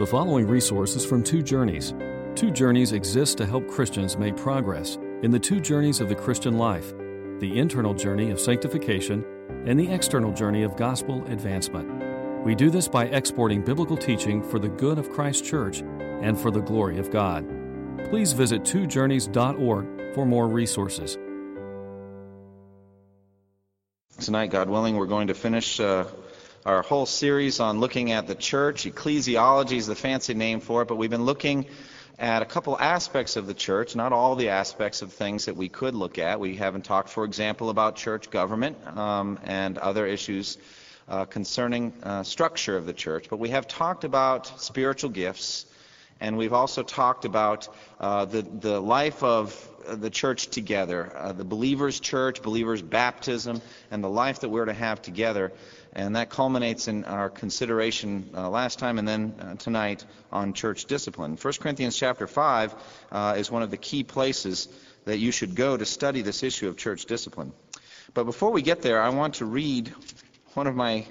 The following resources from Two Journeys. Two Journeys exists to help Christians make progress in the two journeys of the Christian life the internal journey of sanctification and the external journey of gospel advancement. We do this by exporting biblical teaching for the good of Christ's church and for the glory of God. Please visit twojourneys.org for more resources. Tonight, God willing, we're going to finish uh, our whole series on looking at the church. Ecclesiology is the fancy name for it, but we've been looking at a couple aspects of the church, not all the aspects of things that we could look at. We haven't talked, for example, about church government um, and other issues uh, concerning uh, structure of the church, but we have talked about spiritual gifts, and we've also talked about uh, the, the life of the church together, uh, the believers' church, believers' baptism, and the life that we're to have together. And that culminates in our consideration uh, last time and then uh, tonight on church discipline. 1 Corinthians chapter 5 uh, is one of the key places that you should go to study this issue of church discipline. But before we get there, I want to read one of my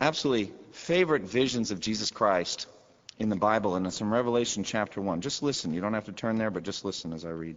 absolutely favorite visions of Jesus Christ in the Bible, and it's in Revelation chapter 1. Just listen. You don't have to turn there, but just listen as I read.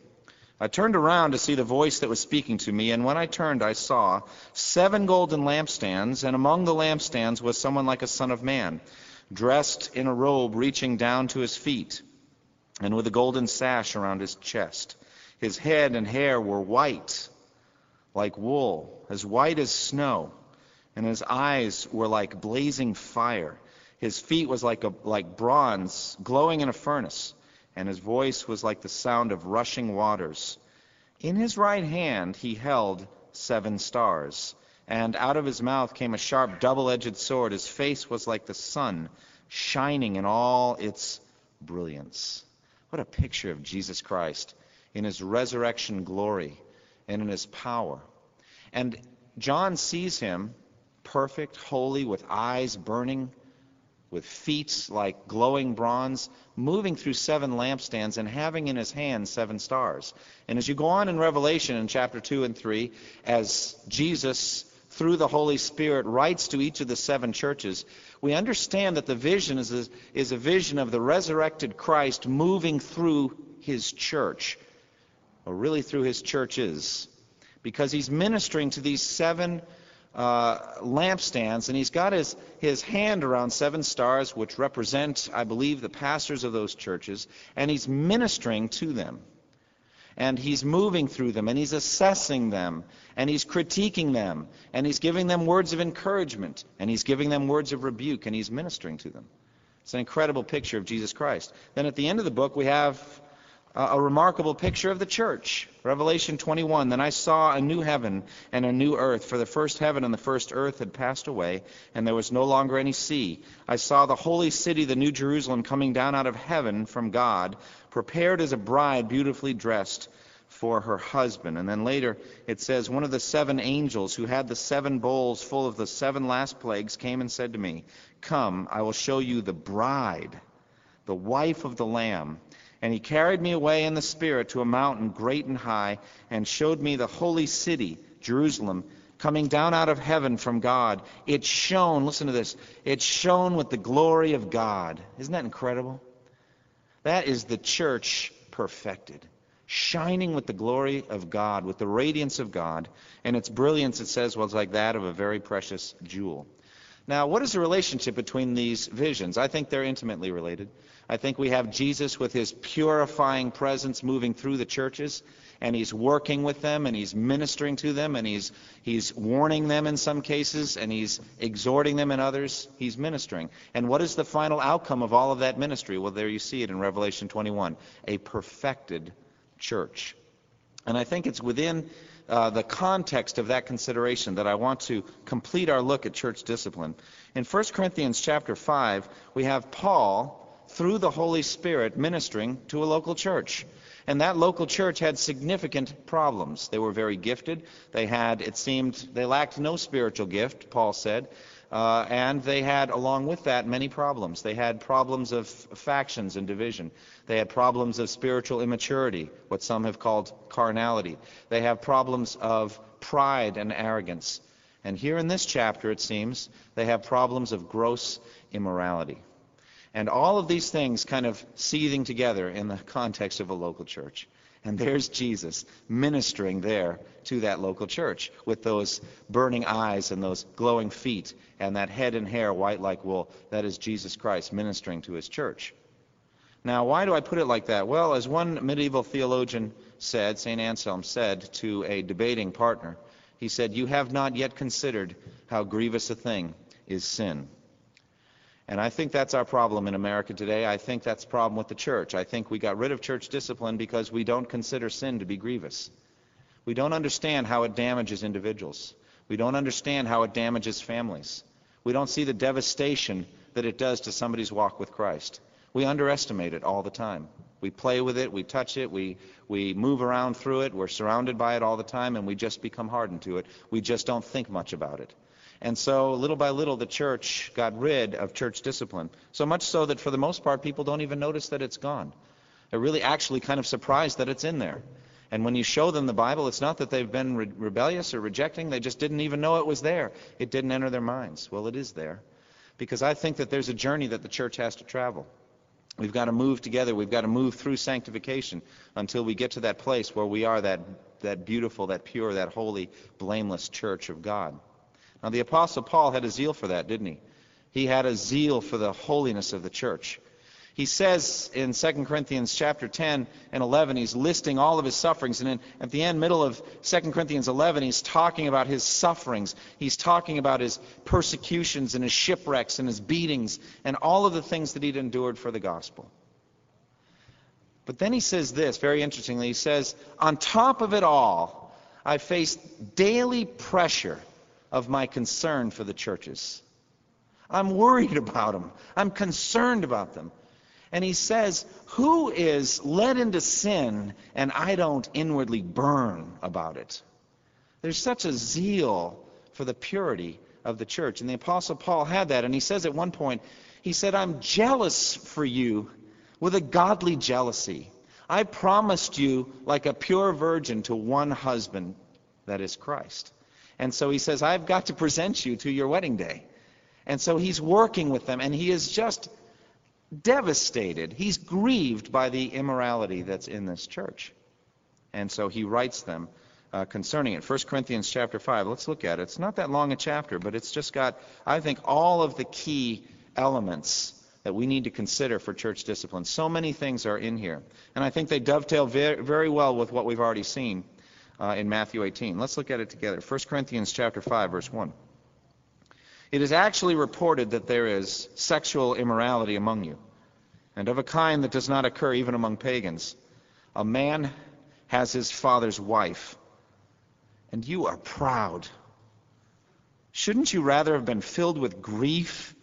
I turned around to see the voice that was speaking to me, and when I turned, I saw seven golden lampstands, and among the lampstands was someone like a son of man, dressed in a robe reaching down to his feet, and with a golden sash around his chest. His head and hair were white, like wool, as white as snow, and his eyes were like blazing fire. His feet was like, a, like bronze glowing in a furnace and his voice was like the sound of rushing waters. In his right hand he held seven stars, and out of his mouth came a sharp double edged sword. His face was like the sun, shining in all its brilliance. What a picture of Jesus Christ in his resurrection glory and in his power. And John sees him perfect, holy, with eyes burning with feet like glowing bronze, moving through seven lampstands and having in his hand seven stars. And as you go on in Revelation in chapter 2 and 3, as Jesus, through the Holy Spirit, writes to each of the seven churches, we understand that the vision is a, is a vision of the resurrected Christ moving through his church, or really through his churches, because he's ministering to these seven uh, lampstands, and he's got his, his hand around seven stars, which represent, I believe, the pastors of those churches, and he's ministering to them. And he's moving through them, and he's assessing them, and he's critiquing them, and he's giving them words of encouragement, and he's giving them words of rebuke, and he's ministering to them. It's an incredible picture of Jesus Christ. Then at the end of the book, we have a remarkable picture of the church. Revelation 21 Then I saw a new heaven and a new earth, for the first heaven and the first earth had passed away, and there was no longer any sea. I saw the holy city, the new Jerusalem, coming down out of heaven from God, prepared as a bride beautifully dressed for her husband. And then later it says, One of the seven angels who had the seven bowls full of the seven last plagues came and said to me, Come, I will show you the bride, the wife of the Lamb. And he carried me away in the Spirit to a mountain great and high, and showed me the holy city, Jerusalem, coming down out of heaven from God. It shone, listen to this, it shone with the glory of God. Isn't that incredible? That is the church perfected. Shining with the glory of God, with the radiance of God. And its brilliance, it says, was like that of a very precious jewel. Now, what is the relationship between these visions? I think they're intimately related. I think we have Jesus with his purifying presence moving through the churches, and he's working with them, and he's ministering to them, and he's, he's warning them in some cases, and he's exhorting them in others. He's ministering. And what is the final outcome of all of that ministry? Well, there you see it in Revelation 21 a perfected church. And I think it's within uh, the context of that consideration that I want to complete our look at church discipline. In 1 Corinthians chapter 5, we have Paul through the Holy Spirit, ministering to a local church. And that local church had significant problems. They were very gifted. They had, it seemed, they lacked no spiritual gift, Paul said. Uh, and they had, along with that, many problems. They had problems of factions and division. They had problems of spiritual immaturity, what some have called carnality. They have problems of pride and arrogance. And here in this chapter, it seems, they have problems of gross immorality. And all of these things kind of seething together in the context of a local church. And there's Jesus ministering there to that local church with those burning eyes and those glowing feet and that head and hair white like wool. That is Jesus Christ ministering to his church. Now, why do I put it like that? Well, as one medieval theologian said, St. Anselm said to a debating partner, he said, You have not yet considered how grievous a thing is sin. And I think that's our problem in America today. I think that's the problem with the church. I think we got rid of church discipline because we don't consider sin to be grievous. We don't understand how it damages individuals. We don't understand how it damages families. We don't see the devastation that it does to somebody's walk with Christ. We underestimate it all the time. We play with it, we touch it, we, we move around through it, we're surrounded by it all the time, and we just become hardened to it. We just don't think much about it. And so, little by little, the church got rid of church discipline. So much so that for the most part, people don't even notice that it's gone. They're really actually kind of surprised that it's in there. And when you show them the Bible, it's not that they've been re- rebellious or rejecting, they just didn't even know it was there. It didn't enter their minds. Well, it is there. Because I think that there's a journey that the church has to travel. We've got to move together. We've got to move through sanctification until we get to that place where we are that, that beautiful, that pure, that holy, blameless church of God. Now, the Apostle Paul had a zeal for that, didn't he? He had a zeal for the holiness of the church. He says in 2 Corinthians chapter 10 and 11, he's listing all of his sufferings. And then at the end, middle of 2 Corinthians 11, he's talking about his sufferings. He's talking about his persecutions and his shipwrecks and his beatings and all of the things that he'd endured for the gospel. But then he says this, very interestingly. He says, On top of it all, I faced daily pressure of my concern for the churches. I'm worried about them. I'm concerned about them. And he says, Who is led into sin and I don't inwardly burn about it? There's such a zeal for the purity of the church. And the Apostle Paul had that. And he says at one point, he said, I'm jealous for you with a godly jealousy. I promised you like a pure virgin to one husband, that is Christ. And so he says, I've got to present you to your wedding day. And so he's working with them, and he is just devastated. He's grieved by the immorality that's in this church. And so he writes them uh, concerning it. 1 Corinthians chapter 5. Let's look at it. It's not that long a chapter, but it's just got, I think, all of the key elements that we need to consider for church discipline. So many things are in here. And I think they dovetail very, very well with what we've already seen uh, in Matthew 18. Let's look at it together. 1 Corinthians chapter 5, verse 1. It is actually reported that there is sexual immorality among you, and of a kind that does not occur even among pagans. A man has his father's wife, and you are proud. Shouldn't you rather have been filled with grief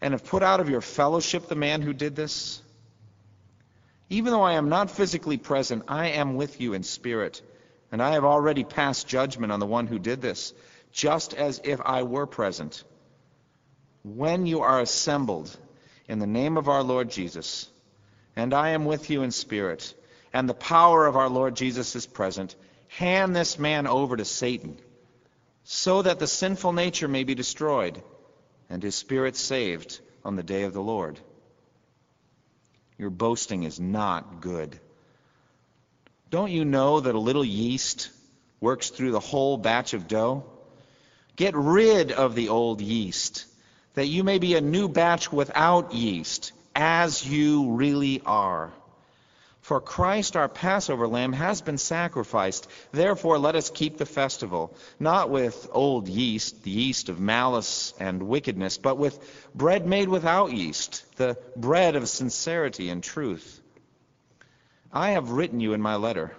and have put out of your fellowship the man who did this? Even though I am not physically present, I am with you in spirit and I have already passed judgment on the one who did this, just as if I were present. When you are assembled in the name of our Lord Jesus, and I am with you in spirit, and the power of our Lord Jesus is present, hand this man over to Satan, so that the sinful nature may be destroyed, and his spirit saved on the day of the Lord. Your boasting is not good. Don't you know that a little yeast works through the whole batch of dough? Get rid of the old yeast, that you may be a new batch without yeast, as you really are. For Christ, our Passover lamb, has been sacrificed. Therefore, let us keep the festival, not with old yeast, the yeast of malice and wickedness, but with bread made without yeast, the bread of sincerity and truth. I have written you in my letter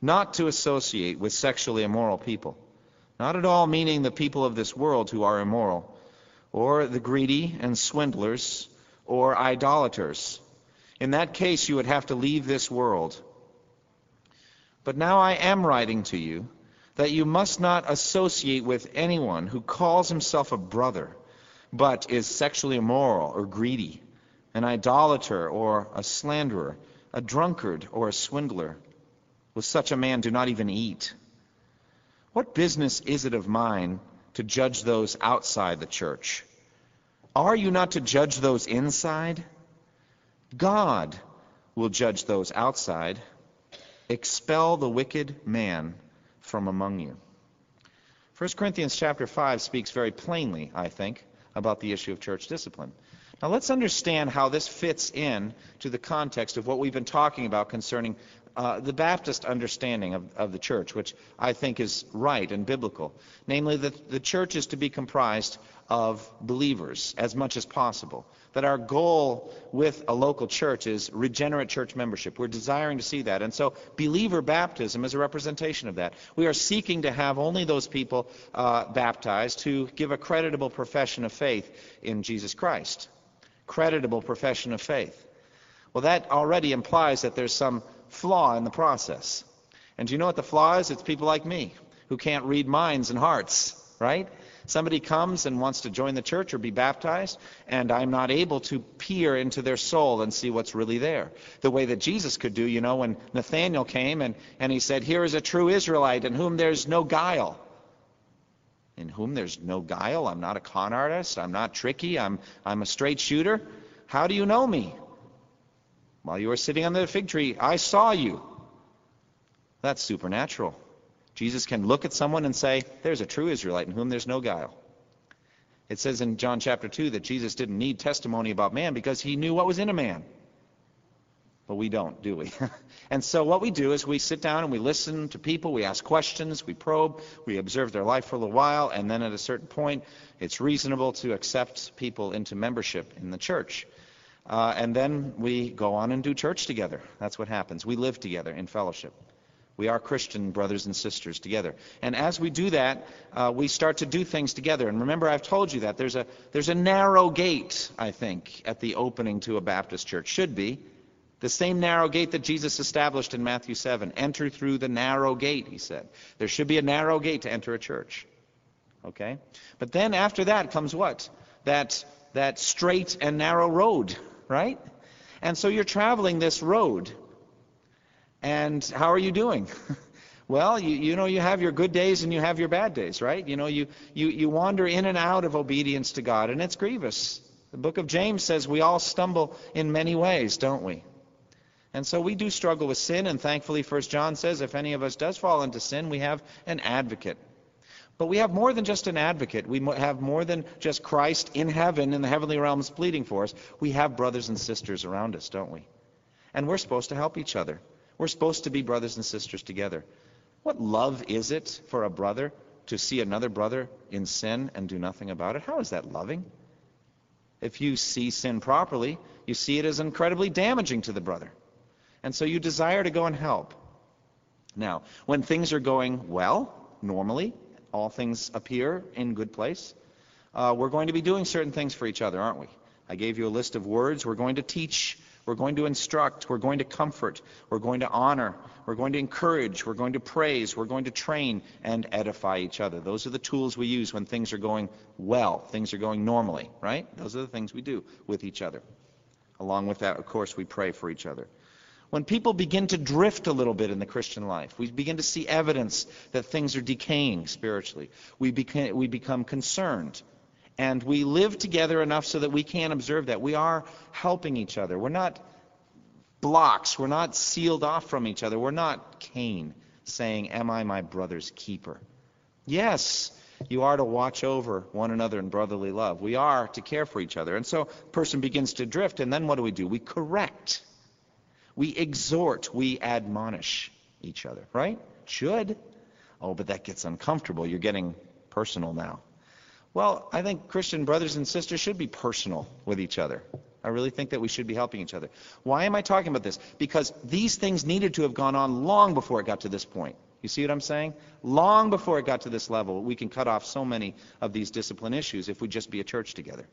not to associate with sexually immoral people, not at all meaning the people of this world who are immoral, or the greedy and swindlers, or idolaters. In that case, you would have to leave this world. But now I am writing to you that you must not associate with anyone who calls himself a brother, but is sexually immoral or greedy, an idolater or a slanderer, a drunkard or a swindler. With such a man, do not even eat. What business is it of mine to judge those outside the church? Are you not to judge those inside? God will judge those outside. Expel the wicked man from among you. 1 Corinthians chapter 5 speaks very plainly, I think, about the issue of church discipline. Now let's understand how this fits in to the context of what we've been talking about concerning uh, the Baptist understanding of, of, the church, which I think is right and biblical. Namely, that the church is to be comprised of believers as much as possible. That our goal with a local church is regenerate church membership. We're desiring to see that. And so, believer baptism is a representation of that. We are seeking to have only those people uh, baptized who give a creditable profession of faith in Jesus Christ. Creditable profession of faith. Well, that already implies that there's some flaw in the process. And do you know what the flaw is? It's people like me who can't read minds and hearts, right? Somebody comes and wants to join the church or be baptized, and I'm not able to peer into their soul and see what's really there. The way that Jesus could do, you know, when Nathanael came and, and he said, Here is a true Israelite in whom there's no guile. In whom there's no guile. I'm not a con artist. I'm not tricky. I'm, I'm a straight shooter. How do you know me? While you were sitting under the fig tree, I saw you. That's supernatural. Jesus can look at someone and say, There's a true Israelite in whom there's no guile. It says in John chapter 2 that Jesus didn't need testimony about man because he knew what was in a man. But we don't, do we? and so what we do is we sit down and we listen to people, we ask questions, we probe, we observe their life for a little while, and then at a certain point, it's reasonable to accept people into membership in the church. Uh, and then we go on and do church together. That's what happens. We live together in fellowship. We are Christian brothers and sisters together. And as we do that, uh, we start to do things together. And remember, I've told you that there's a, there's a narrow gate, I think, at the opening to a Baptist church. Should be. The same narrow gate that Jesus established in Matthew 7. Enter through the narrow gate, he said. There should be a narrow gate to enter a church. Okay? But then after that comes what? That, that straight and narrow road right? And so you're traveling this road. And how are you doing? well, you, you know, you have your good days and you have your bad days, right? You know, you, you, you wander in and out of obedience to God, and it's grievous. The book of James says we all stumble in many ways, don't we? And so we do struggle with sin, and thankfully, 1 John says if any of us does fall into sin, we have an advocate but we have more than just an advocate. We have more than just Christ in heaven, in the heavenly realms, pleading for us. We have brothers and sisters around us, don't we? And we're supposed to help each other. We're supposed to be brothers and sisters together. What love is it for a brother to see another brother in sin and do nothing about it? How is that loving? If you see sin properly, you see it as incredibly damaging to the brother. And so you desire to go and help. Now, when things are going well, normally, all things appear in good place. Uh, we're going to be doing certain things for each other, aren't we? I gave you a list of words. We're going to teach. We're going to instruct. We're going to comfort. We're going to honor. We're going to encourage. We're going to praise. We're going to train and edify each other. Those are the tools we use when things are going well, things are going normally, right? Those are the things we do with each other. Along with that, of course, we pray for each other. When people begin to drift a little bit in the Christian life, we begin to see evidence that things are decaying spiritually. We, become, we become concerned. And we live together enough so that we can observe that. We are helping each other. We're not blocks. We're not sealed off from each other. We're not Cain saying, Am I my brother's keeper? Yes, you are to watch over one another in brotherly love. We are to care for each other. And so a person begins to drift, and then what do we do? We correct. We exhort, we admonish each other, right? Should. Oh, but that gets uncomfortable. You're getting personal now. Well, I think Christian brothers and sisters should be personal with each other. I really think that we should be helping each other. Why am I talking about this? Because these things needed to have gone on long before it got to this point. You see what I'm saying? Long before it got to this level, we can cut off so many of these discipline issues if we just be a church together.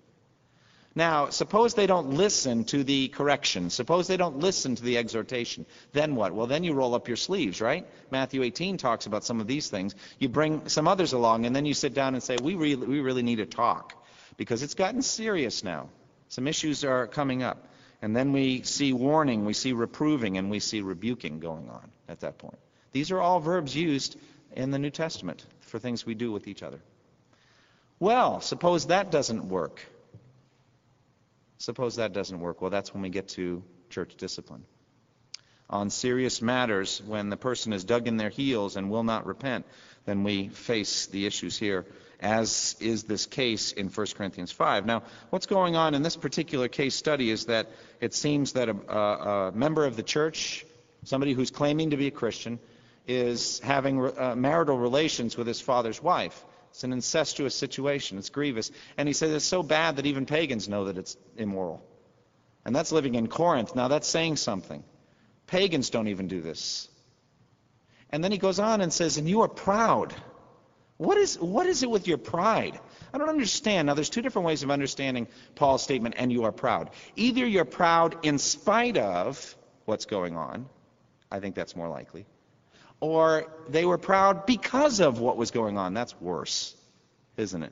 Now, suppose they don't listen to the correction. Suppose they don't listen to the exhortation. Then what? Well, then you roll up your sleeves, right? Matthew 18 talks about some of these things. You bring some others along, and then you sit down and say, we really, we really need to talk because it's gotten serious now. Some issues are coming up. And then we see warning, we see reproving, and we see rebuking going on at that point. These are all verbs used in the New Testament for things we do with each other. Well, suppose that doesn't work. Suppose that doesn't work. Well, that's when we get to church discipline. On serious matters, when the person is dug in their heels and will not repent, then we face the issues here, as is this case in 1 Corinthians 5. Now, what's going on in this particular case study is that it seems that a, a, a member of the church, somebody who's claiming to be a Christian, is having uh, marital relations with his father's wife. It's an incestuous situation. It's grievous. And he says it's so bad that even pagans know that it's immoral. And that's living in Corinth. Now that's saying something. Pagans don't even do this. And then he goes on and says, and you are proud. What is, what is it with your pride? I don't understand. Now, there's two different ways of understanding Paul's statement, and you are proud. Either you're proud in spite of what's going on. I think that's more likely or they were proud because of what was going on. That's worse, isn't it?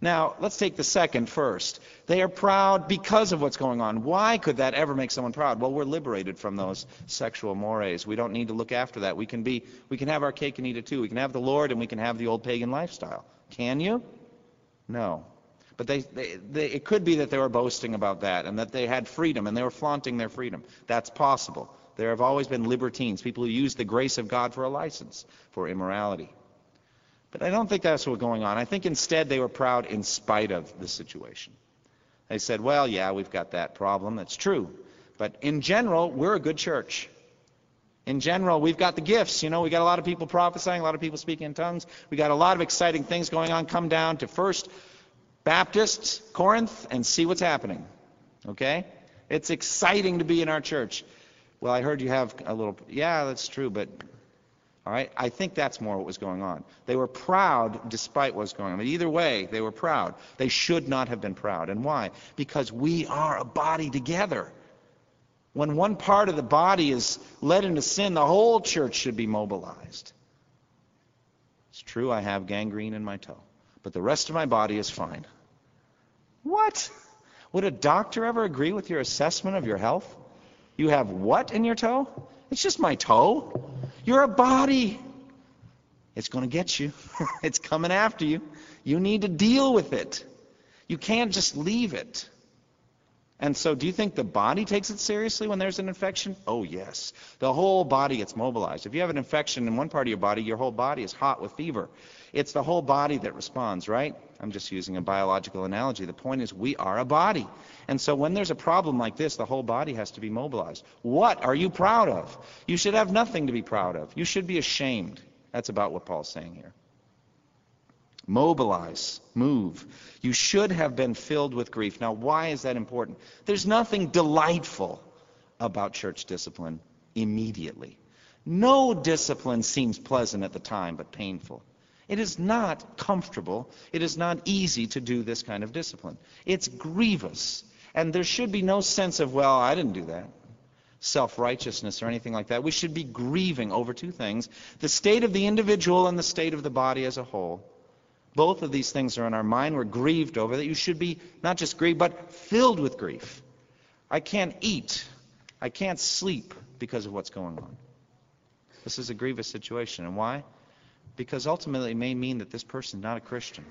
Now, let's take the second first. They are proud because of what's going on. Why could that ever make someone proud? Well, we're liberated from those sexual mores. We don't need to look after that. We can be we can have our cake and eat it too. We can have the Lord and we can have the old pagan lifestyle. Can you? No. But they, they, they, it could be that they were boasting about that and that they had freedom and they were flaunting their freedom. That's possible. There have always been libertines, people who use the grace of God for a license for immorality. But I don't think that's what's going on. I think instead they were proud in spite of the situation. They said, well, yeah, we've got that problem. That's true. But in general, we're a good church. In general, we've got the gifts. You know, we got a lot of people prophesying, a lot of people speaking in tongues. We got a lot of exciting things going on. Come down to First Baptist Corinth and see what's happening. Okay? It's exciting to be in our church. Well, I heard you have a little. Yeah, that's true, but all right, I think that's more what was going on. They were proud despite what was going on. But either way, they were proud. They should not have been proud. And why? Because we are a body together. When one part of the body is led into sin, the whole church should be mobilized. It's true, I have gangrene in my toe, but the rest of my body is fine. What? Would a doctor ever agree with your assessment of your health? You have what in your toe? It's just my toe. You're a body. It's going to get you. it's coming after you. You need to deal with it. You can't just leave it. And so, do you think the body takes it seriously when there's an infection? Oh, yes. The whole body gets mobilized. If you have an infection in one part of your body, your whole body is hot with fever. It's the whole body that responds, right? I'm just using a biological analogy. The point is, we are a body. And so, when there's a problem like this, the whole body has to be mobilized. What are you proud of? You should have nothing to be proud of. You should be ashamed. That's about what Paul's saying here. Mobilize, move. You should have been filled with grief. Now, why is that important? There's nothing delightful about church discipline immediately. No discipline seems pleasant at the time, but painful. It is not comfortable. It is not easy to do this kind of discipline. It's grievous. And there should be no sense of, well, I didn't do that. Self righteousness or anything like that. We should be grieving over two things the state of the individual and the state of the body as a whole. Both of these things are in our mind. We're grieved over that. You should be not just grieved, but filled with grief. I can't eat. I can't sleep because of what's going on. This is a grievous situation. And why? Because ultimately it may mean that this person is not a Christian.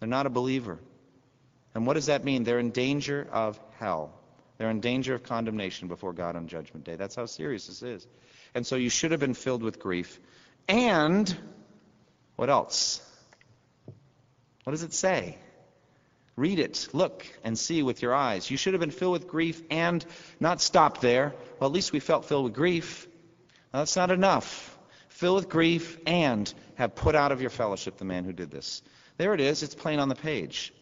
They're not a believer. And what does that mean? They're in danger of hell. They're in danger of condemnation before God on Judgment Day. That's how serious this is. And so you should have been filled with grief. And what else? What does it say? Read it, look, and see with your eyes. You should have been filled with grief and not stop there. Well, at least we felt filled with grief. Now, that's not enough. Fill with grief and have put out of your fellowship the man who did this. There it is. It's plain on the page.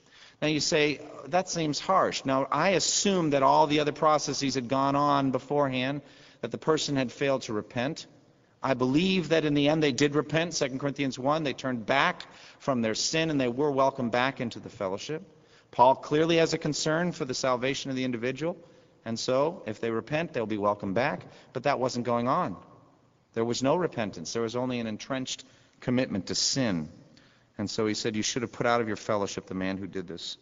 Now you say, that seems harsh. Now, I assume that all the other processes had gone on beforehand, that the person had failed to repent. I believe that in the end they did repent. 2 Corinthians 1, they turned back from their sin and they were welcomed back into the fellowship. Paul clearly has a concern for the salvation of the individual, and so if they repent, they'll be welcomed back. But that wasn't going on. There was no repentance, there was only an entrenched commitment to sin. And so he said, You should have put out of your fellowship the man who did this.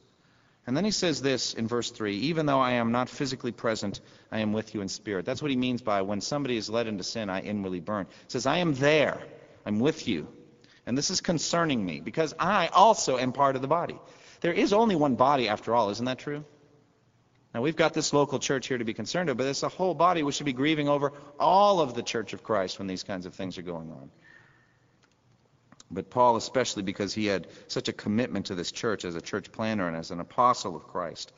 And then he says this in verse 3 Even though I am not physically present, I am with you in spirit. That's what he means by when somebody is led into sin, I inwardly burn. He says, I am there. I'm with you. And this is concerning me because I also am part of the body. There is only one body after all, isn't that true? Now, we've got this local church here to be concerned of, but it's a whole body. We should be grieving over all of the church of Christ when these kinds of things are going on. But Paul, especially because he had such a commitment to this church as a church planner and as an apostle of Christ.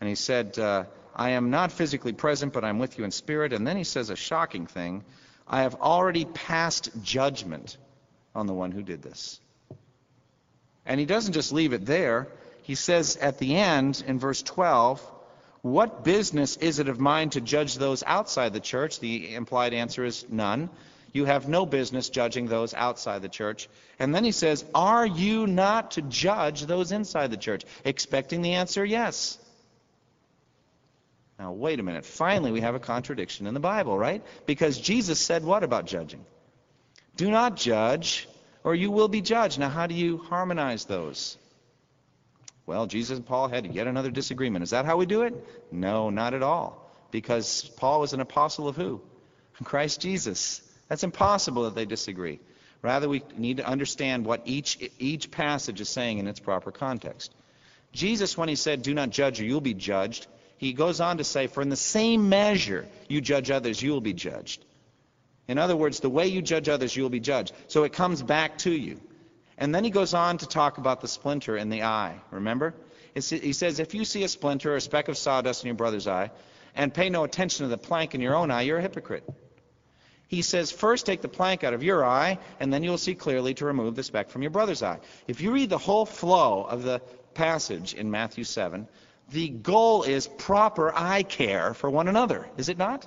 And he said, uh, I am not physically present, but I'm with you in spirit. And then he says a shocking thing I have already passed judgment on the one who did this. And he doesn't just leave it there. He says at the end, in verse 12, What business is it of mine to judge those outside the church? The implied answer is none. You have no business judging those outside the church. And then he says, Are you not to judge those inside the church? Expecting the answer, yes. Now, wait a minute. Finally, we have a contradiction in the Bible, right? Because Jesus said what about judging? Do not judge, or you will be judged. Now, how do you harmonize those? Well, Jesus and Paul had yet another disagreement. Is that how we do it? No, not at all. Because Paul was an apostle of who? Christ Jesus. That's impossible that they disagree. Rather, we need to understand what each, each passage is saying in its proper context. Jesus, when he said, Do not judge or you'll be judged, he goes on to say, For in the same measure you judge others, you will be judged. In other words, the way you judge others, you will be judged. So it comes back to you. And then he goes on to talk about the splinter in the eye. Remember? he says, if you see a splinter or a speck of sawdust in your brother's eye and pay no attention to the plank in your own eye, you're a hypocrite. He says, first take the plank out of your eye, and then you'll see clearly to remove the speck from your brother's eye. If you read the whole flow of the passage in Matthew 7, the goal is proper eye care for one another, is it not?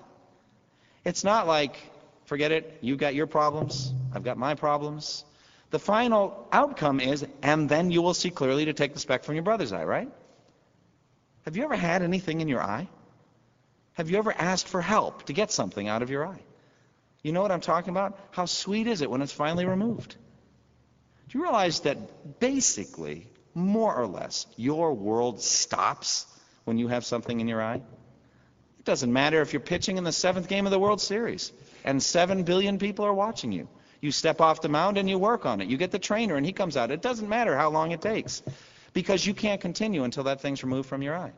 It's not like Forget it. you've got your problems. I've got my problems. The final outcome is, and then you will see clearly to take the speck from your brother's eye, right? Have you ever had anything in your eye? Have you ever asked for help to get something out of your eye? You know what I'm talking about? How sweet is it when it's finally removed? Do you realize that basically, more or less, your world stops when you have something in your eye? It doesn't matter if you're pitching in the seventh game of the World Series and 7 billion people are watching you. You step off the mound and you work on it. You get the trainer and he comes out. It doesn't matter how long it takes because you can't continue until that thing's removed from your eye.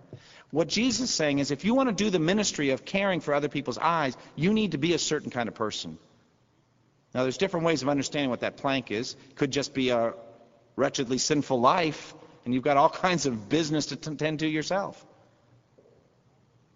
What Jesus is saying is if you want to do the ministry of caring for other people's eyes, you need to be a certain kind of person. Now, there's different ways of understanding what that plank is. It could just be a wretchedly sinful life, and you've got all kinds of business to tend to yourself.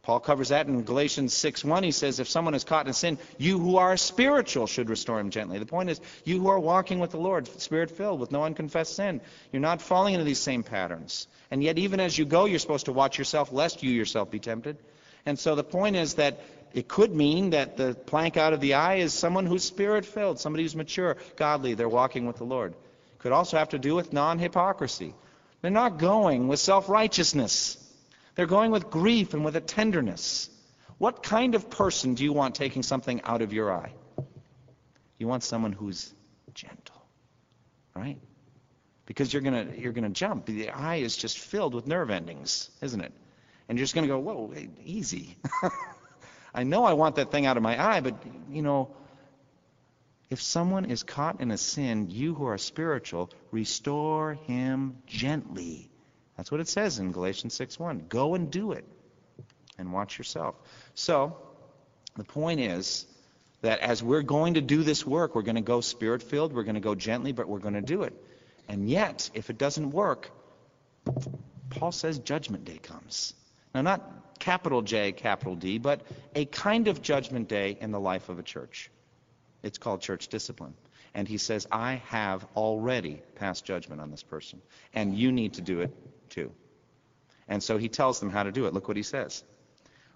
Paul covers that in Galatians 6:1. He says, if someone is caught in sin, you who are spiritual should restore him gently. The point is, you who are walking with the Lord, spirit filled, with no unconfessed sin, you're not falling into these same patterns. And yet, even as you go, you're supposed to watch yourself, lest you yourself be tempted. And so the point is that it could mean that the plank out of the eye is someone who's spirit filled, somebody who's mature, godly, they're walking with the Lord. Could also have to do with non hypocrisy. They're not going with self righteousness. They're going with grief and with a tenderness. What kind of person do you want taking something out of your eye? You want someone who's gentle, right? Because you're gonna you're gonna jump. The eye is just filled with nerve endings, isn't it? And you're just gonna go, whoa, easy. I know I want that thing out of my eye, but you know, if someone is caught in a sin, you who are spiritual, restore him gently. That's what it says in Galatians 6:1. Go and do it and watch yourself. So, the point is that as we're going to do this work, we're going to go spirit-filled, we're going to go gently, but we're going to do it. And yet, if it doesn't work, Paul says judgment day comes. Now, not capital J, capital D, but a kind of judgment day in the life of a church. It's called church discipline. And he says, I have already passed judgment on this person, and you need to do it too. And so he tells them how to do it. Look what he says.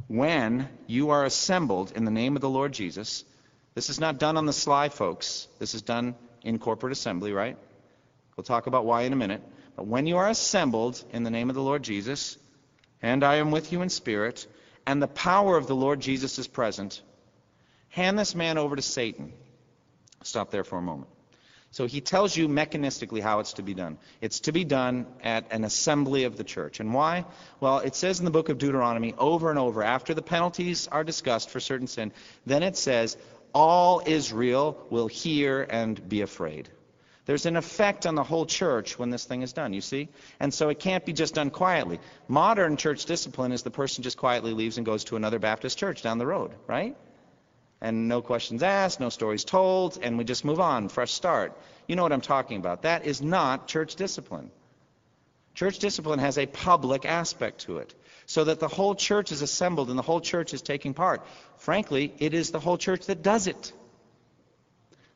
When you are assembled in the name of the Lord Jesus, this is not done on the sly, folks. This is done in corporate assembly, right? We'll talk about why in a minute. But when you are assembled in the name of the Lord Jesus, and I am with you in spirit, and the power of the Lord Jesus is present, hand this man over to Satan. Stop there for a moment. So he tells you mechanistically how it's to be done. It's to be done at an assembly of the church. And why? Well, it says in the book of Deuteronomy over and over, after the penalties are discussed for certain sin, then it says, all Israel will hear and be afraid. There's an effect on the whole church when this thing is done, you see? And so it can't be just done quietly. Modern church discipline is the person just quietly leaves and goes to another Baptist church down the road, right? And no questions asked, no stories told, and we just move on, fresh start. You know what I'm talking about. That is not church discipline. Church discipline has a public aspect to it, so that the whole church is assembled and the whole church is taking part. Frankly, it is the whole church that does it.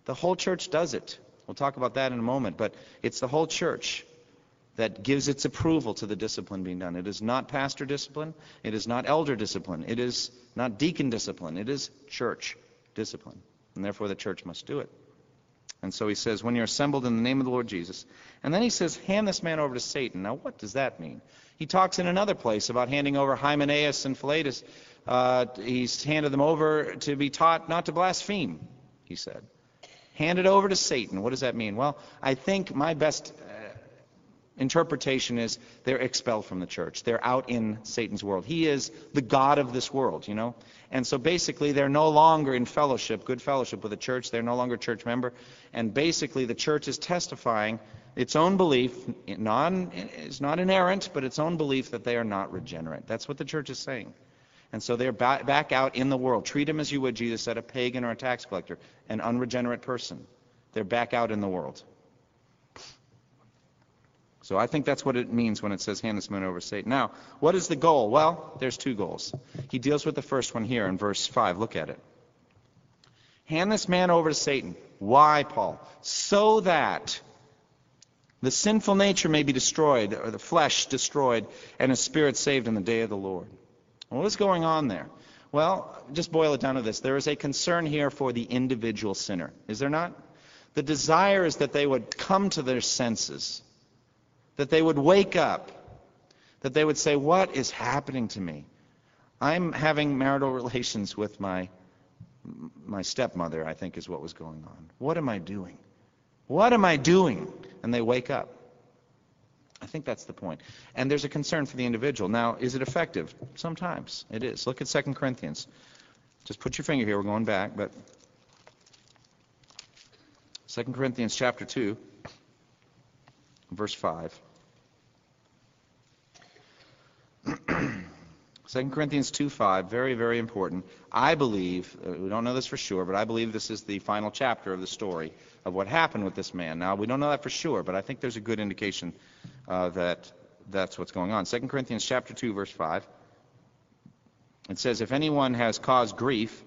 The whole church does it. We'll talk about that in a moment, but it's the whole church that gives its approval to the discipline being done. It is not pastor discipline. It is not elder discipline. It is not deacon discipline. It is church discipline. And therefore the church must do it. And so he says, when you're assembled in the name of the Lord Jesus. And then he says, hand this man over to Satan. Now, what does that mean? He talks in another place about handing over Hymenaeus and Philetus. Uh, he's handed them over to be taught not to blaspheme, he said. Hand it over to Satan. What does that mean? Well, I think my best interpretation is they're expelled from the church. They're out in Satan's world. He is the God of this world, you know. And so basically, they're no longer in fellowship, good fellowship with the church. They're no longer a church member. And basically, the church is testifying its own belief, non, it's not inerrant, but its own belief that they are not regenerate. That's what the church is saying. And so they're back, back out in the world. Treat them as you would, Jesus said, a pagan or a tax collector, an unregenerate person. They're back out in the world. So I think that's what it means when it says hand this man over Satan. Now, what is the goal? Well, there's two goals. He deals with the first one here in verse 5. Look at it. Hand this man over to Satan. Why, Paul? So that the sinful nature may be destroyed, or the flesh destroyed, and his spirit saved in the day of the Lord. What is going on there? Well, just boil it down to this. There is a concern here for the individual sinner, is there not? The desire is that they would come to their senses, that they would wake up, that they would say, What is happening to me? I'm having marital relations with my, my stepmother, I think is what was going on. What am I doing? What am I doing? And they wake up. I think that's the point. And there's a concern for the individual. Now, is it effective? Sometimes it is. Look at 2 Corinthians. Just put your finger here. We're going back, but 2 Corinthians chapter 2, verse 5. 2 Corinthians 2:5, very, very important. I believe, uh, we don't know this for sure, but I believe this is the final chapter of the story of what happened with this man. Now, we don't know that for sure, but I think there's a good indication uh, that that's what's going on. 2 Corinthians chapter 2, verse 5. It says, If anyone has caused grief,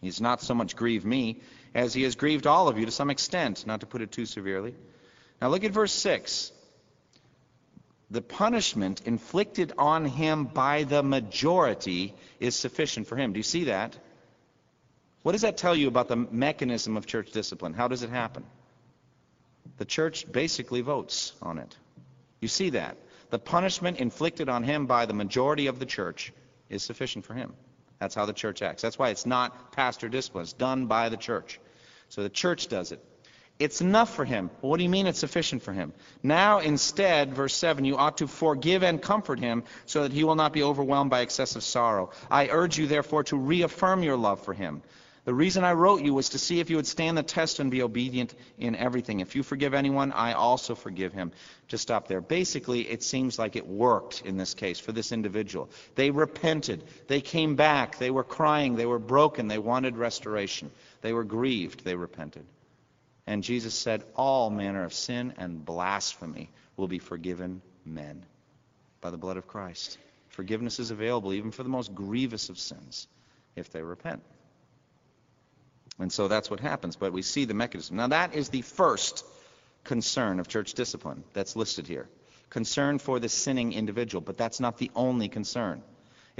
he's not so much grieved me as he has grieved all of you to some extent, not to put it too severely. Now look at verse 6 the punishment inflicted on him by the majority is sufficient for him. Do you see that? What does that tell you about the mechanism of church discipline? How does it happen? The church basically votes on it. You see that? The punishment inflicted on him by the majority of the church is sufficient for him. That's how the church acts. That's why it's not pastor discipline. It's done by the church. So the church does it. It's enough for him. What do you mean it's sufficient for him? Now, instead, verse 7, you ought to forgive and comfort him so that he will not be overwhelmed by excessive sorrow. I urge you, therefore, to reaffirm your love for him. The reason I wrote you was to see if you would stand the test and be obedient in everything. If you forgive anyone, I also forgive him. Just stop there. Basically, it seems like it worked in this case for this individual. They repented. They came back. They were crying. They were broken. They wanted restoration. They were grieved. They repented. And Jesus said, All manner of sin and blasphemy will be forgiven men by the blood of Christ. Forgiveness is available even for the most grievous of sins if they repent. And so that's what happens. But we see the mechanism. Now, that is the first concern of church discipline that's listed here concern for the sinning individual. But that's not the only concern.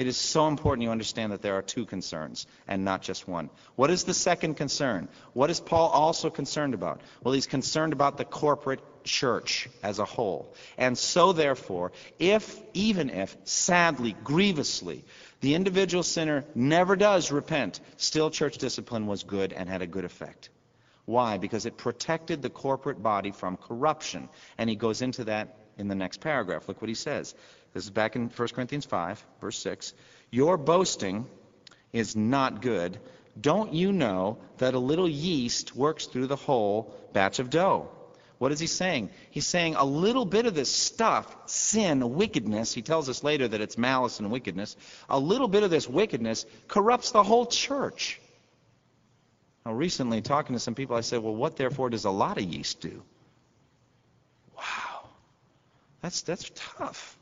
It is so important you understand that there are two concerns and not just one. What is the second concern? What is Paul also concerned about? Well, he's concerned about the corporate church as a whole. And so, therefore, if, even if, sadly, grievously, the individual sinner never does repent, still church discipline was good and had a good effect. Why? Because it protected the corporate body from corruption. And he goes into that in the next paragraph. Look what he says. This is back in 1 Corinthians 5, verse 6. Your boasting is not good. Don't you know that a little yeast works through the whole batch of dough? What is he saying? He's saying a little bit of this stuff, sin, wickedness, he tells us later that it's malice and wickedness, a little bit of this wickedness corrupts the whole church. Now, recently, talking to some people, I said, well, what therefore does a lot of yeast do? Wow. That's, that's tough.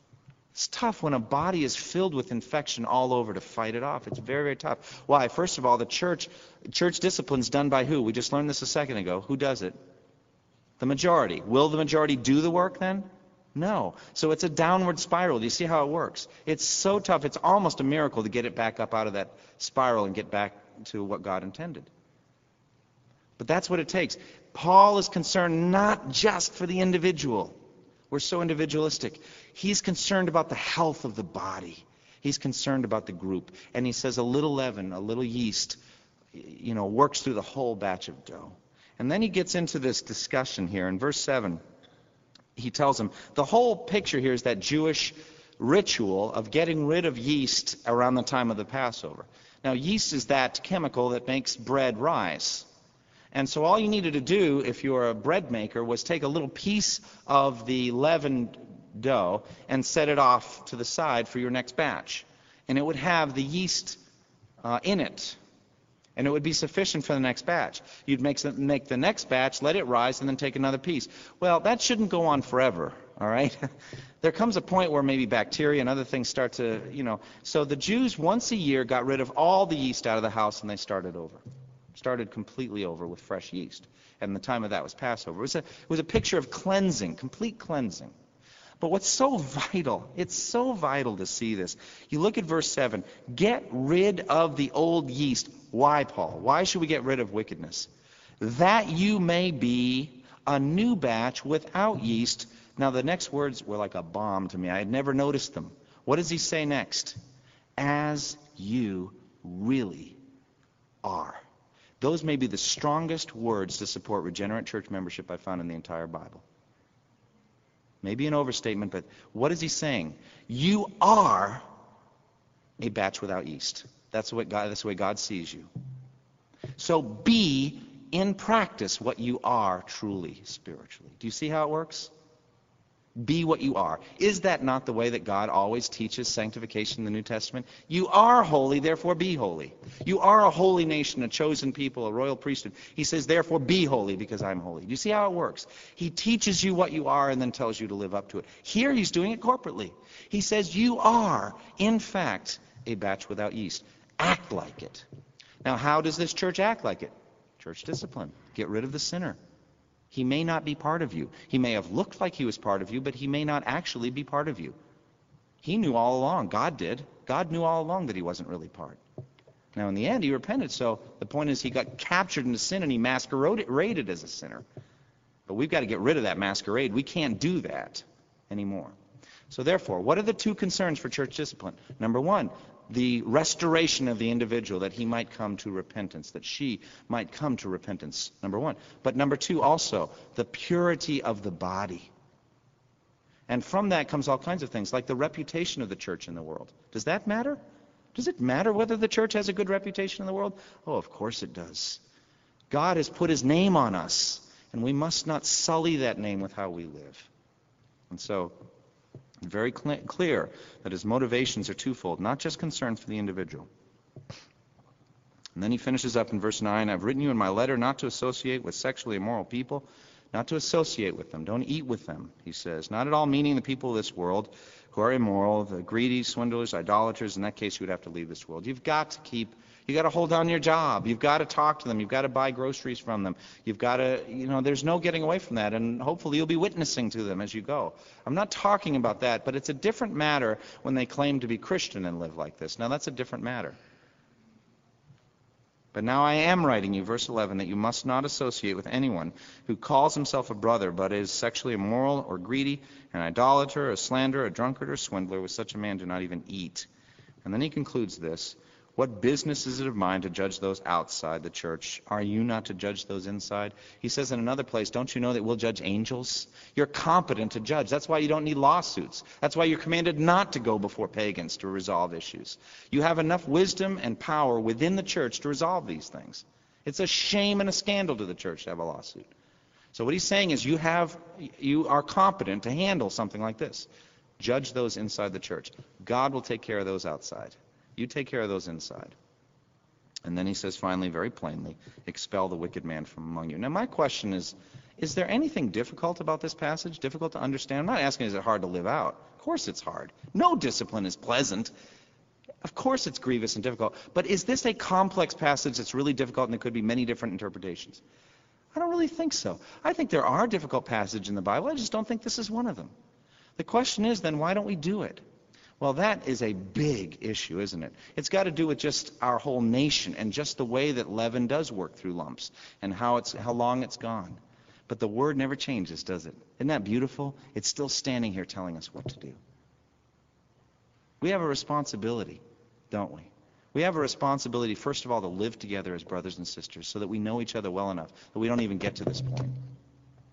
It's tough when a body is filled with infection all over to fight it off. It's very, very tough. Why? First of all, the church church discipline is done by who? We just learned this a second ago. Who does it? The majority. Will the majority do the work then? No. So it's a downward spiral. Do you see how it works? It's so tough. It's almost a miracle to get it back up out of that spiral and get back to what God intended. But that's what it takes. Paul is concerned not just for the individual. We're so individualistic. He's concerned about the health of the body. He's concerned about the group. And he says a little leaven, a little yeast, you know, works through the whole batch of dough. And then he gets into this discussion here. In verse 7, he tells them the whole picture here is that Jewish ritual of getting rid of yeast around the time of the Passover. Now, yeast is that chemical that makes bread rise. And so all you needed to do if you were a bread maker was take a little piece of the leavened dough and set it off to the side for your next batch. And it would have the yeast uh, in it. And it would be sufficient for the next batch. You'd make, make the next batch, let it rise, and then take another piece. Well, that shouldn't go on forever, all right? there comes a point where maybe bacteria and other things start to, you know. So the Jews once a year got rid of all the yeast out of the house and they started over started completely over with fresh yeast. And the time of that was Passover. It was a, it was a picture of cleansing, complete cleansing. But what's so vital, it's so vital to see this. You look at verse 7 get rid of the old yeast. Why, Paul? Why should we get rid of wickedness? That you may be a new batch without yeast. Now, the next words were like a bomb to me. I had never noticed them. What does he say next? As you really are. Those may be the strongest words to support regenerate church membership I found in the entire Bible. Maybe an overstatement, but what is he saying? You are a batch without yeast. That's, what God, that's the way God sees you. So be in practice what you are truly spiritually. Do you see how it works? Be what you are. Is that not the way that God always teaches sanctification in the New Testament? You are holy, therefore be holy. You are a holy nation, a chosen people, a royal priesthood. He says, therefore be holy because I'm holy. Do you see how it works? He teaches you what you are and then tells you to live up to it. Here he's doing it corporately. He says, you are, in fact, a batch without yeast. Act like it. Now, how does this church act like it? Church discipline. Get rid of the sinner. He may not be part of you. He may have looked like he was part of you, but he may not actually be part of you. He knew all along. God did. God knew all along that he wasn't really part. Now, in the end, he repented. So the point is, he got captured into sin and he masqueraded as a sinner. But we've got to get rid of that masquerade. We can't do that anymore. So, therefore, what are the two concerns for church discipline? Number one, the restoration of the individual, that he might come to repentance, that she might come to repentance, number one. But number two, also, the purity of the body. And from that comes all kinds of things, like the reputation of the church in the world. Does that matter? Does it matter whether the church has a good reputation in the world? Oh, of course it does. God has put his name on us, and we must not sully that name with how we live. And so, very cl- clear that his motivations are twofold, not just concern for the individual. And then he finishes up in verse 9 I've written you in my letter not to associate with sexually immoral people, not to associate with them. Don't eat with them, he says. Not at all meaning the people of this world who are immoral, the greedy, swindlers, idolaters. In that case, you would have to leave this world. You've got to keep, you've got to hold on your job. You've got to talk to them. You've got to buy groceries from them. You've got to, you know, there's no getting away from that. And hopefully you'll be witnessing to them as you go. I'm not talking about that, but it's a different matter when they claim to be Christian and live like this. Now, that's a different matter. But now I am writing you, verse 11, that you must not associate with anyone who calls himself a brother, but is sexually immoral or greedy, an idolater, a slanderer, a drunkard, or swindler. With such a man, do not even eat. And then he concludes this what business is it of mine to judge those outside the church? Are you not to judge those inside? He says in another place, Don't you know that we'll judge angels? You're competent to judge. That's why you don't need lawsuits. That's why you're commanded not to go before pagans to resolve issues. You have enough wisdom and power within the church to resolve these things. It's a shame and a scandal to the church to have a lawsuit. So what he's saying is you have you are competent to handle something like this. Judge those inside the church. God will take care of those outside. You take care of those inside. And then he says finally, very plainly, expel the wicked man from among you. Now, my question is is there anything difficult about this passage? Difficult to understand? I'm not asking is it hard to live out? Of course it's hard. No discipline is pleasant. Of course it's grievous and difficult. But is this a complex passage that's really difficult and there could be many different interpretations? I don't really think so. I think there are difficult passages in the Bible. I just don't think this is one of them. The question is then, why don't we do it? Well, that is a big issue, isn't it? It's got to do with just our whole nation and just the way that leaven does work through lumps and how it's how long it's gone. But the word never changes, does it? Isn't that beautiful? It's still standing here telling us what to do. We have a responsibility, don't we? We have a responsibility, first of all, to live together as brothers and sisters so that we know each other well enough that we don't even get to this point.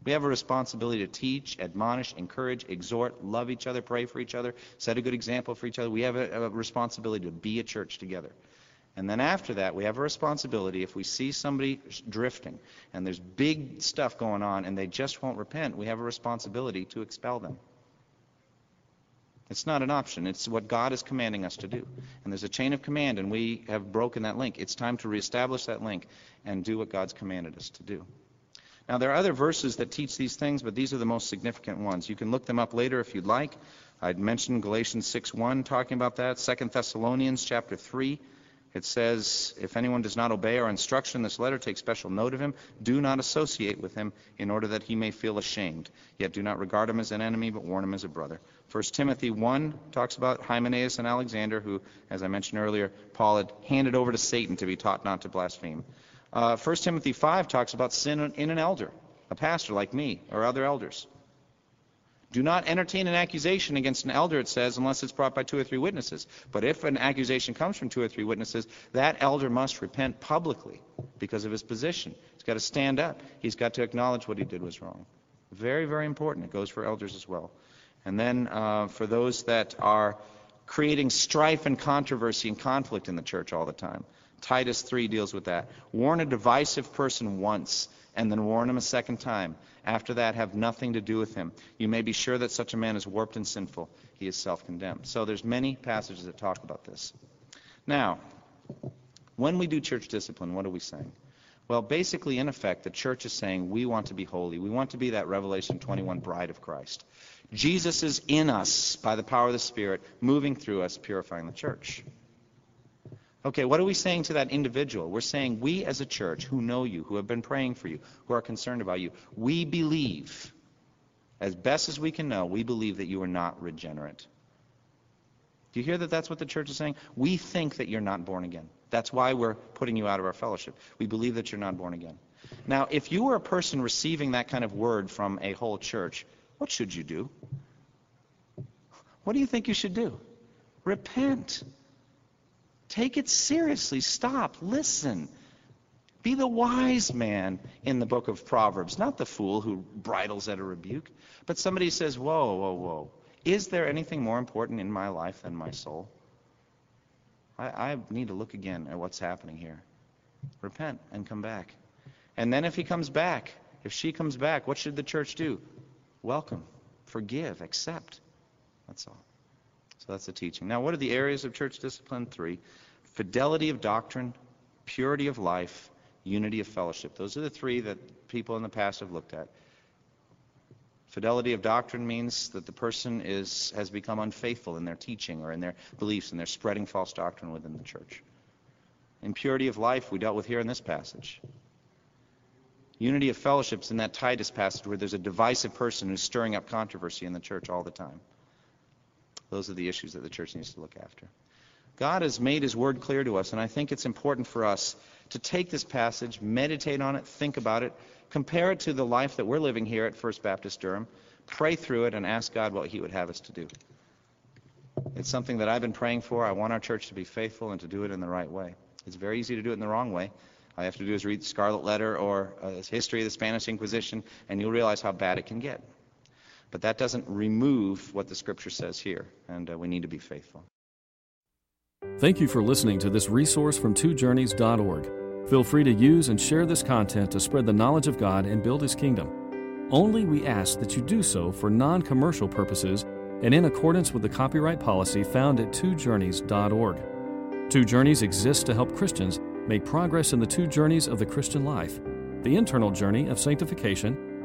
We have a responsibility to teach, admonish, encourage, exhort, love each other, pray for each other, set a good example for each other. We have a, a, responsibility to be a church together. And then after that, we have a responsibility if we see somebody drifting and there's big stuff going on and they just won't repent, we have a responsibility to expel them. It's not an option. It's what God is commanding us to do. And there's a chain of command, and we have broken that link. It's time to reestablish that link and do what God's commanded us to do. Now, there are other verses that teach these things, but these are the most significant ones. You can look them up later if you'd like. I'd mentioned Galatians 6:1 talking about that. 2 Thessalonians chapter 3. It says, If anyone does not obey our instruction in this letter, take special note of him. Do not associate with him in order that he may feel ashamed. Yet do not regard him as an enemy, but warn him as a brother. 1 Timothy 1 talks about Hymenaeus and Alexander, who, as I mentioned earlier, Paul had handed over to Satan to be taught not to blaspheme. Uh, 1 Timothy 5 talks about sin in an elder, a pastor like me or other elders. Do not entertain an accusation against an elder, it says, unless it's brought by two or three witnesses. But if an accusation comes from two or three witnesses, that elder must repent publicly because of his position. He's got to stand up. He's got to acknowledge what he did was wrong. Very, very important. It goes for elders as well. And then uh, for those that are creating strife and controversy and conflict in the church all the time, Titus 3 deals with that. Warn a divisive person once, and then warn him a second time. After that, have nothing to do with him. You may be sure that such a man is warped and sinful. He is self-condemned. So there's many passages that talk about this. Now, when we do church discipline, what are we saying? Well, basically, in effect, the church is saying we want to be holy. We want to be that Revelation 21 bride of Christ. Jesus is in us by the power of the Spirit, moving through us, purifying the church. Okay, what are we saying to that individual? We're saying we as a church who know you, who have been praying for you, who are concerned about you, we believe, as best as we can know, we believe that you are not regenerate. Do you hear that that's what the church is saying? We think that you're not born again. That's why we're putting you out of our fellowship. We believe that you're not born again. Now, if you were a person receiving that kind of word from a whole church, what should you do? What do you think you should do? Repent. Take it seriously. Stop. Listen. Be the wise man in the book of Proverbs, not the fool who bridles at a rebuke, but somebody says, Whoa, whoa, whoa. Is there anything more important in my life than my soul? I, I need to look again at what's happening here. Repent and come back. And then if he comes back, if she comes back, what should the church do? Welcome, forgive, accept. That's all. So that's the teaching. Now, what are the areas of church discipline? Three fidelity of doctrine, purity of life, unity of fellowship. Those are the three that people in the past have looked at. Fidelity of doctrine means that the person is, has become unfaithful in their teaching or in their beliefs, and they're spreading false doctrine within the church. Impurity of life, we dealt with here in this passage. Unity of fellowships in that Titus passage where there's a divisive person who's stirring up controversy in the church all the time. Those are the issues that the church needs to look after. God has made his word clear to us, and I think it's important for us to take this passage, meditate on it, think about it, compare it to the life that we're living here at First Baptist Durham, pray through it, and ask God what he would have us to do. It's something that I've been praying for. I want our church to be faithful and to do it in the right way. It's very easy to do it in the wrong way. All you have to do is read the Scarlet Letter or uh, History of the Spanish Inquisition, and you'll realize how bad it can get. But that doesn't remove what the Scripture says here, and uh, we need to be faithful. Thank you for listening to this resource from twojourneys.org. Feel free to use and share this content to spread the knowledge of God and build His kingdom. Only we ask that you do so for non commercial purposes and in accordance with the copyright policy found at twojourneys.org. Two Journeys exists to help Christians make progress in the two journeys of the Christian life the internal journey of sanctification